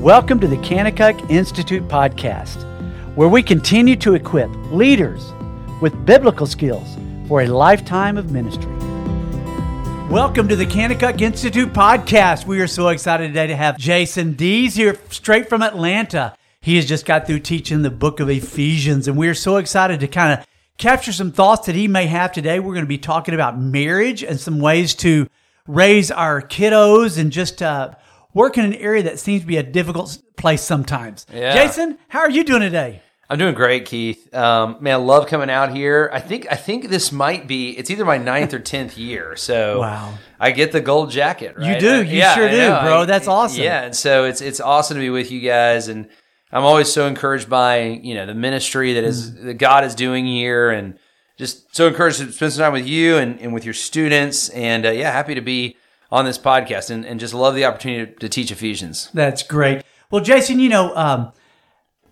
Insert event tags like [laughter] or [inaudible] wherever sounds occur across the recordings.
Welcome to the Kanakuk Institute podcast, where we continue to equip leaders with biblical skills for a lifetime of ministry. Welcome to the Kanakuk Institute podcast. We are so excited today to have Jason Dees here straight from Atlanta. He has just got through teaching the book of Ephesians, and we are so excited to kind of capture some thoughts that he may have today. We're going to be talking about marriage and some ways to raise our kiddos and just uh, work in an area that seems to be a difficult place sometimes. Yeah. Jason, how are you doing today? I'm doing great, Keith. Um, man, I love coming out here. I think I think this might be it's either my ninth or tenth year. So Wow. I get the gold jacket. Right? do. Uh, You sure I do, know. bro. That's awesome. Yeah, and so it's it's awesome to be with you guys, and I'm always so encouraged by you know the ministry that is Mm. that God is doing here, and just so encouraged to spend some time with you and, and with your students, and uh, yeah, happy to be on this podcast, and, and just love the opportunity to, teach Ephesians. That's great. Well, Jason, you know, um,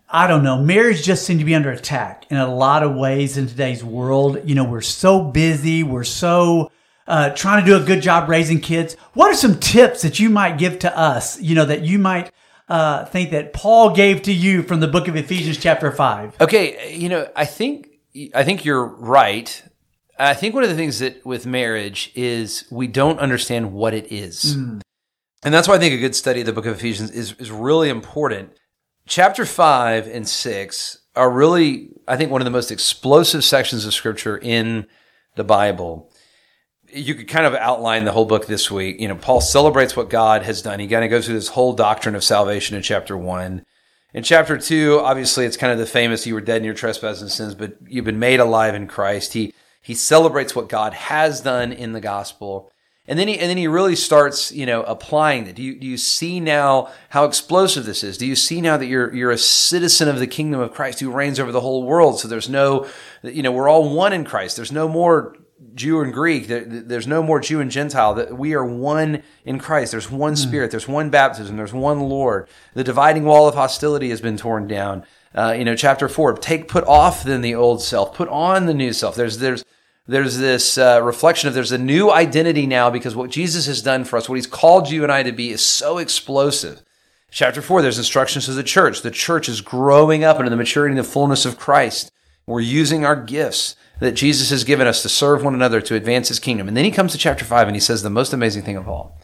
I don't know. Marriage just seems to be under attack in a lot of ways in today's world. You know, we're so busy. We're so uh, trying to do a good job raising kids. What are some tips that you might give to us? You know, that you might uh, think that Paul gave to you from the book of Ephesians, chapter five. Okay, you know, I think I think you're right. I think one of the things that with marriage is we don't understand what it is. Mm. And that's why I think a good study of the book of Ephesians is is really important. Chapter 5 and 6 are really I think one of the most explosive sections of scripture in the Bible. You could kind of outline the whole book this week. You know, Paul celebrates what God has done. He kind of goes through this whole doctrine of salvation in chapter 1. In chapter two, obviously, it's kind of the famous "You were dead in your trespasses and sins, but you've been made alive in Christ." He he celebrates what God has done in the gospel, and then he and then he really starts, you know, applying it. Do you do you see now how explosive this is? Do you see now that you're you're a citizen of the kingdom of Christ who reigns over the whole world? So there's no, you know, we're all one in Christ. There's no more Jew and Greek. There's no more Jew and Gentile. That we are one in Christ. There's one Spirit. There's one baptism. There's one Lord. The dividing wall of hostility has been torn down. Uh, you know, chapter four. Take put off then the old self. Put on the new self. There's there's there's this uh, reflection of there's a new identity now because what Jesus has done for us, what He's called you and I to be, is so explosive. Chapter four. There's instructions to the church. The church is growing up into the maturity and the fullness of Christ. We're using our gifts that Jesus has given us to serve one another to advance his kingdom. And then he comes to chapter 5 and he says the most amazing thing of all.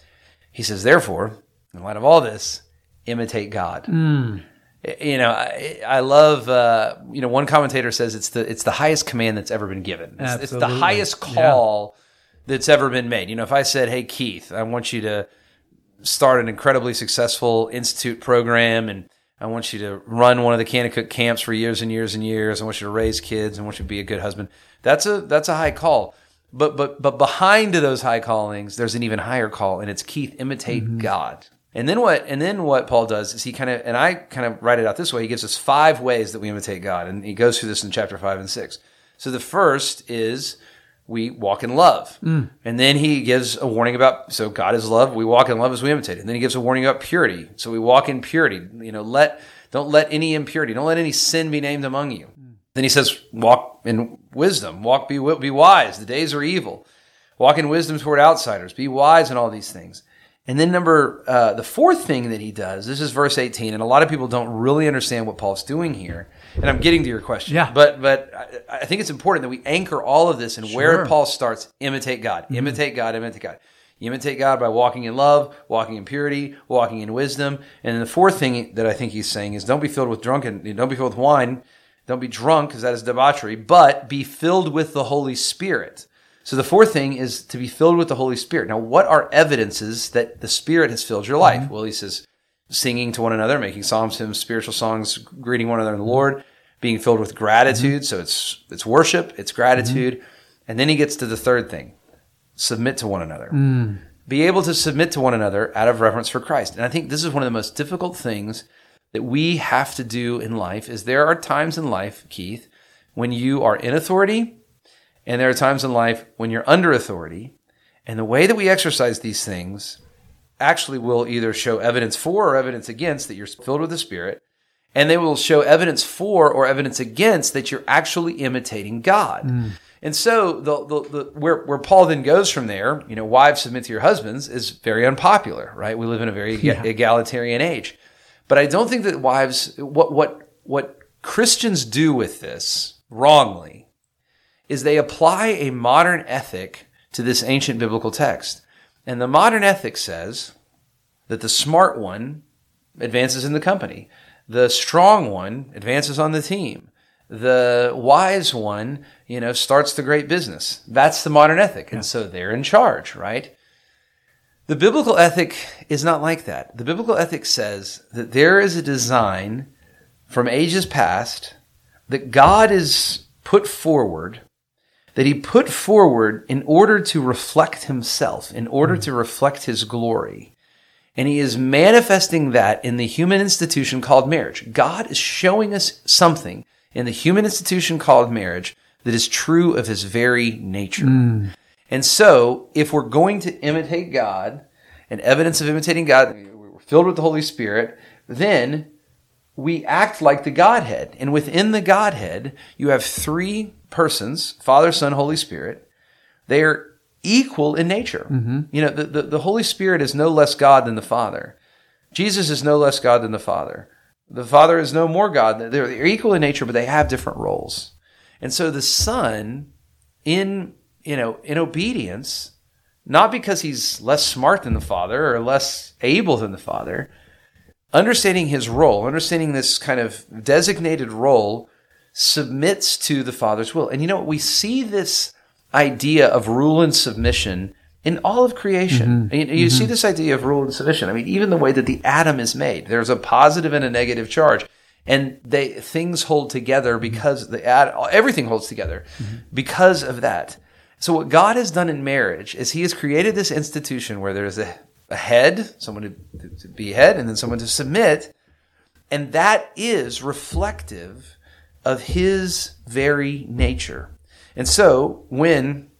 He says, Therefore, in light of all this, imitate God. You know, I, I love, uh, you know, one commentator says it's the, it's the highest command that's ever been given. It's, it's the highest call that's ever been made. You know, if I said, Hey, Keith, I want you to start an incredibly successful institute program and I want you to run one of the Kanakuk camps for years and years and years. I want you to raise kids. I want you to be a good husband. That's a that's a high call. But but but behind those high callings, there's an even higher call, and it's Keith, imitate God. And then what and then what Paul does is he kind of and I kind of write it out this way. He gives us five ways that we imitate God. And he goes through this in chapter five and six. So the first is we walk in love. Mm. And then he gives a warning about, so God is love. We walk in love as we imitate. And then he gives a warning about purity. So we walk in purity. You know, let, don't let any impurity, don't let any sin be named among you. Mm. Then he says, walk in wisdom, walk, be, be wise. The days are evil. Walk in wisdom toward outsiders. Be wise in all these things. And then number, uh, the fourth thing that he does, this is verse 18, and a lot of people don't really understand what Paul's doing here. And I'm getting to your question. Yeah. But, but I, I think it's important that we anchor all of this and Sure. where Paul starts, imitate God, Mm-hmm. imitate God, imitate God. You imitate God by walking in love, walking in purity, walking in wisdom. And then the fourth thing that I think he's saying is don't be filled with drunken, don't be filled with wine, don't be drunk because that is debauchery, but be filled with the Holy Spirit. So the fourth thing is to be filled with the Holy Spirit. Now, what are evidences that the Spirit has filled your life? Mm-hmm. Well, he says singing to one another, making psalms, hymns, spiritual songs, greeting one another in the Lord, being filled with gratitude. Mm-hmm. So it's it's worship, it's gratitude, mm-hmm. and then he gets to the third thing: submit to one another. Mm. Be able to submit to one another out of reverence for Christ. And I think this is one of the most difficult things that we have to do in life. Is there are times in life, Keith, when you are in authority, and there are times in life when you're under authority. And the way that we exercise these things actually will either show evidence for or evidence against that you're filled with the Spirit, and they will show evidence for or evidence against that you're actually imitating God. Mm. And so the, the, the where where Paul then goes from there, you know, wives submit to your husbands is very unpopular, right? We live in a very ega- egalitarian age. But I don't think that wives, what, what, what Christians do with this wrongly is they apply a modern ethic to this ancient biblical text. And the modern ethic says that the smart one advances in the company. The strong one advances on the team. The wise one, you know, starts the great business. That's the modern ethic. And so they're in charge, right? The biblical ethic is not like that. The biblical ethic says that there is a design from ages past that God is put forward, that he put forward in order to reflect himself, in order hmm. to reflect his glory. And he is manifesting that in the human institution called marriage. God is showing us something in the human institution called marriage that is true of his very nature. Hmm. And so, if we're going to imitate God, and evidence of imitating God, we're filled with the Holy Spirit, then we act like the Godhead. And within the Godhead, you have three persons Father, Son, Holy Spirit. They are equal in nature. Mm-hmm. You know, the, the, the Holy Spirit is no less God than the Father. Jesus is no less God than the Father. The Father is no more God. They're, they're equal in nature, but they have different roles. And so the Son, in you know, in obedience, not because he's less smart than the Father or less able than the Father, understanding his role, understanding this kind of designated role, submits to the Father's will. And you know, we see this idea of rule and submission in all of creation. Mm-hmm. You, you see mm-hmm. this idea of rule and submission. I mean, even the way that the atom is made, there's a positive and a negative charge. And they things hold together mm-hmm. because the ad, everything holds together because of that. So what God has done in marriage is He has created this institution where there's a, a head, someone to, to be head, and then someone to submit, and that is reflective of His very nature. And so when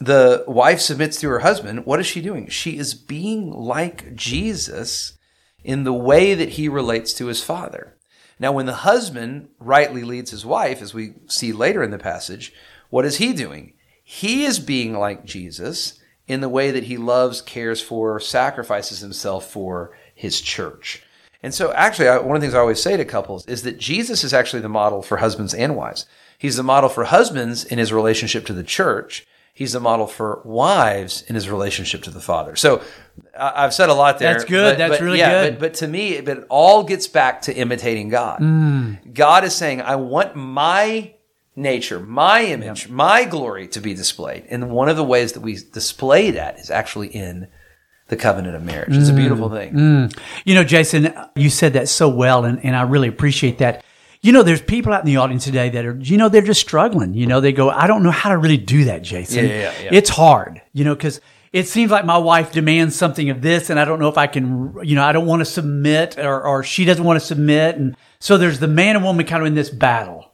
the wife submits to her husband, what is she doing? She is being like Jesus in the way that he relates to his father. Now, when the husband rightly leads his wife, as we see later in the passage, what is he doing? He is being like Jesus in the way that he loves, cares for, sacrifices himself for his church. And so, actually, I- one of the things I always say to couples is that Jesus is actually the model for husbands and wives. He's the model for husbands in his relationship to the church. He's the model for wives in his relationship to the Father. So I- I've said a lot there. That's good. but- That's but really yeah, good. But, but to me, but it all gets back to imitating God. Mm. God is saying, I want my nature, my image, my glory to be displayed. And one of the ways that we display that is actually in the covenant of marriage. It's a Mm. beautiful thing. You know, Jason, you said that so well, and, and I really appreciate that. You know, there's people out in the audience today that are, you know, they're just struggling. You know, they go, I don't know how to really do that, Jason. Yeah, yeah, yeah. It's hard, you know, because it seems like my wife demands something of this, and I don't know if I can, you know, I don't want to submit, or, or she doesn't want to submit. And so there's the man and woman kind of in this battle.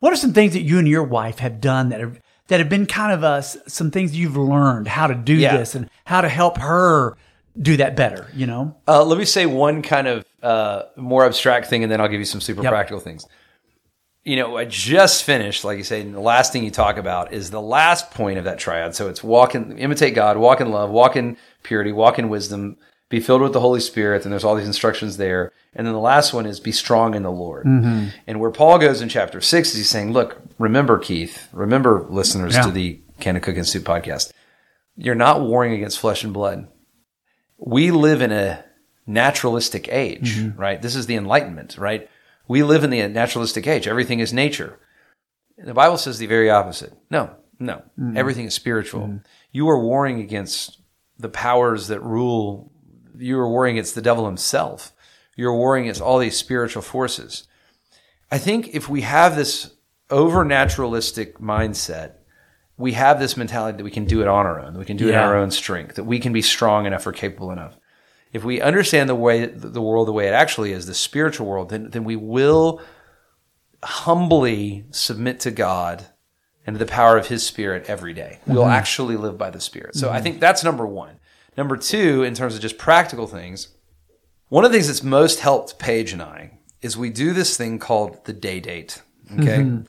What are some things that you and your wife have done that have that have been kind of uh, some things you've learned how to do Yeah. this and how to help her do that better? You know, Uh, let me say one kind of uh, more abstract thing, and then I'll give you some super Yep. practical things. You know, I just finished, like you say, and the last thing you talk about is the last point of that triad. So it's walk in, imitate God, walk in love, walk in purity, walk in wisdom, be filled with the Holy Spirit. And there's all these instructions there. And then the last one is be strong in the Lord. Mm-hmm. And where Paul goes in chapter six is he's saying, look, remember, Keith, remember listeners Yeah. to the Kanakuk Institute podcast. You're not warring against flesh and blood we live in a naturalistic age, mm-hmm. right? This is the Enlightenment, right? We live in the naturalistic age. Everything is nature. The Bible says the very opposite. No, no. Mm-hmm. Everything is spiritual. You are warring against the powers that rule. You are worrying it's the devil himself. You're worrying it's all these spiritual forces. I think if we have this over naturalistic mindset, we have this mentality that we can do it on our own, that we can do it in our own strength, that we can be strong enough or capable enough. If we understand the way the world the way it actually is, the spiritual world, then then we will humbly submit to God and to the power of His Spirit every day. We'll mm-hmm. actually live by the Spirit. So I mm-hmm. think that's number one. Number two, in terms of just practical things, one of the things that's most helped Paige and I is we do this thing called the day date. Okay.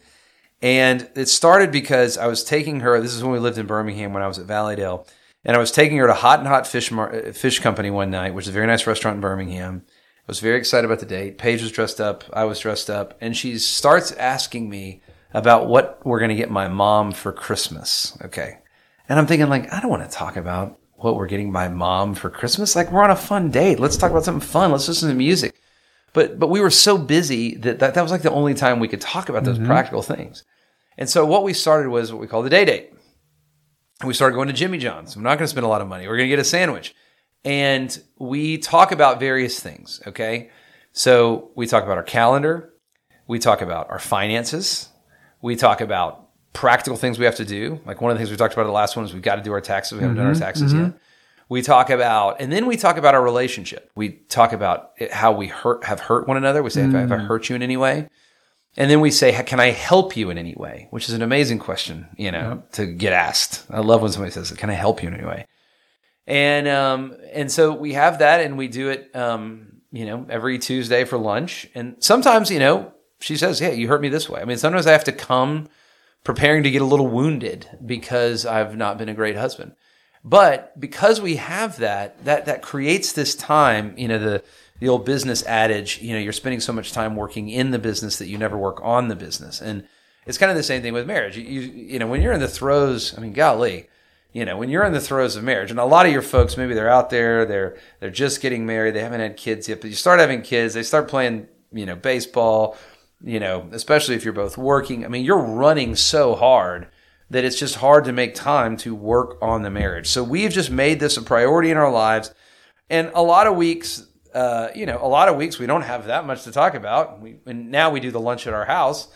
And it started because I was taking her. This is when we lived in Birmingham when I was at Valleydale, and I was taking her to Hot and Hot Fish Mar- uh, Fish Company one night, which is a very nice restaurant in Birmingham. I was very excited about the date. Paige was dressed up. I was dressed up. And she starts asking me about what we're going to get my mom for Christmas. Okay. And I'm thinking, like, I don't want to talk about what we're getting my mom for Christmas. Like, we're on a fun date. Let's talk about something fun. Let's listen to music. But, but we were so busy that that, that was like the only time we could talk about those mm-hmm. practical things. And so what we started was what we call the day date. We started going to Jimmy John's. I'm not going to spend a lot of money. We're going to get a sandwich and we talk about various things. Okay. So we talk about our calendar. We talk about our finances. We talk about practical things we have to do. Like one of the things we talked about the last one is we've got to do our taxes. We haven't mm-hmm, done our mm-hmm. taxes mm-hmm. yet. We talk about, and then we talk about our relationship. We talk about how we hurt, have hurt one another. We say, mm. have I hurt you in any way? And then we say, can I help you in any way? Which is an amazing question, you know, yep. to get asked. I love when somebody says, can I help you in any way? and um, and so we have that, and we do it, um, you know, every Tuesday for lunch. And sometimes, you know, she says, "Hey, you hurt me this way." I mean, sometimes I have to come preparing to get a little wounded because I've not been a great husband. But because we have that, that that creates this time. You know, the the old business adage. You know, you're spending so much time working in the business that you never work on the business, and it's kind of the same thing with marriage. You, you, you know, when you're in the throes, I mean, golly, you know, when you're in the throes of marriage, and a lot of your folks, maybe they're out there, they're they're just getting married, they haven't had kids yet, but you start having kids, they start playing, you know, baseball, you know, especially if you're both working. I mean, you're running so hard that it's just hard to make time to work on the marriage. So we've just made this a priority in our lives, and a lot of weeks, uh, you know, a lot of weeks we don't have that much to talk about. We and now we do the lunch at our house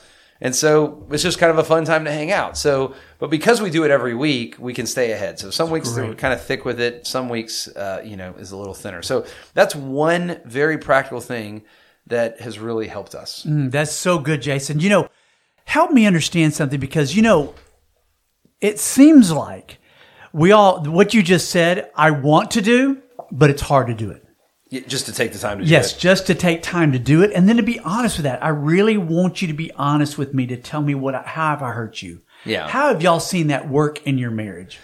and so it's just kind of a fun time to hang out. So, but because we do it every week, we can stay ahead. So some weeks we're kind of thick with it. Some weeks, uh, you know, is a little thinner. So that's one very practical thing that has really helped us. Mm, that's so good, Jason. You know, help me understand something because, you know, it seems like we all, what you just said, I want to do, but it's hard to do it. Just to take the time to yes, just to take time to do it, and then to be honest with that. I really want you to be honest with me to tell me what how have I hurt you? Yeah. How have y'all seen that work in your marriage?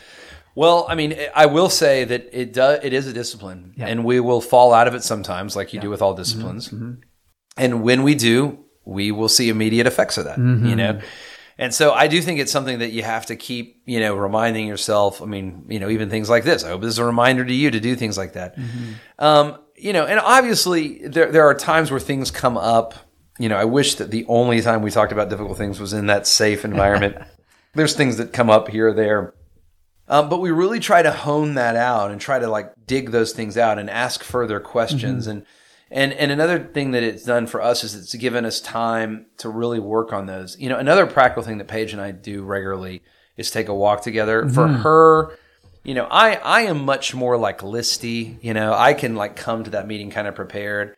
Well, I mean, I will say that it does. It is a discipline, yeah. and we will fall out of it sometimes, like you yeah. do with all disciplines. Mm-hmm. mm-hmm. And when we do, we will see immediate effects of that. Mm-hmm. You know. And so I do think it's something that you have to keep, you know, reminding yourself. I mean, you know, even things like this. I hope this is a reminder to you to do things like that. Mm-hmm. Um, you know, and obviously there there are times where things come up. You know, I wish that the only time we talked about difficult things was in that safe environment. [laughs] There's things that come up here or there. Um, but we really try to hone that out and try to like dig those things out and ask further questions. Mm-hmm. And and and another thing that it's done for us is it's given us time to really work on those. You know, another practical thing that Paige and I do regularly is take a walk together. Mm-hmm. For her, you know, I I am much more like listy. You know, I can like come to that meeting kind of prepared.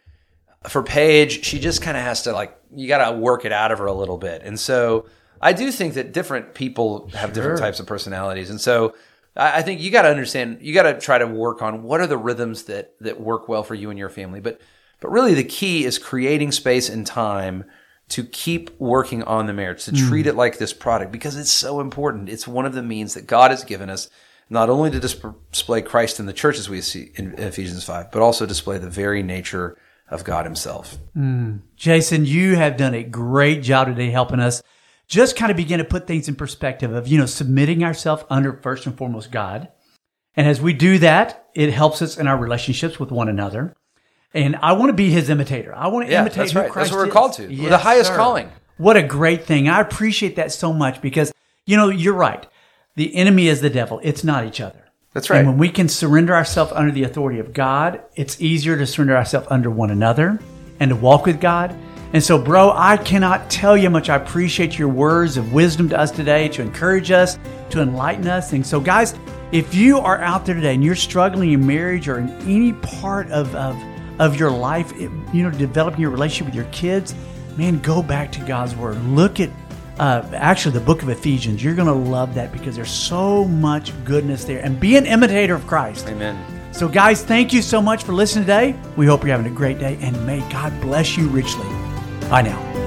For Paige, she just kind of has to like you got to work it out of her a little bit, and so I do think that different people have sure. different types of personalities, and so I, I think you got to understand. You got to try to work on what are the rhythms that that work well for you and your family, but but really the key is creating space and time to keep working on the marriage, to mm. treat it like this product because it's so important. It's one of the means that God has given us not only to display Christ in the church as we see in Ephesians 5, but also display the very nature of God himself. Mm. Jason, you have done a great job today helping us just kind of begin to put things in perspective of, you know, submitting ourselves under first and foremost God. And as we do that, it helps us in our relationships with one another. And I want to be his imitator. I want to yeah, imitate that's who right. Christ That's what we're called to. Yes, the highest sir. calling. What a great thing. I appreciate that so much because, you know, you're right. The enemy is the devil. It's not each other. That's right. And when we can surrender ourselves under the authority of God, it's easier to surrender ourselves under one another and to walk with God. And so, bro, I cannot tell you how much I appreciate your words of wisdom to us today, to encourage us, to enlighten us. And so, guys, if you are out there today and you're struggling in marriage or in any part of, of, of your life, you know, developing your relationship with your kids, man, go back to God's word. Look at uh, actually the book of Ephesians. You're going to love that because there's so much goodness there. And be an imitator of Christ. Amen. So, guys, thank you so much for listening today. We hope you're having a great day, and may God bless you richly. Bye now.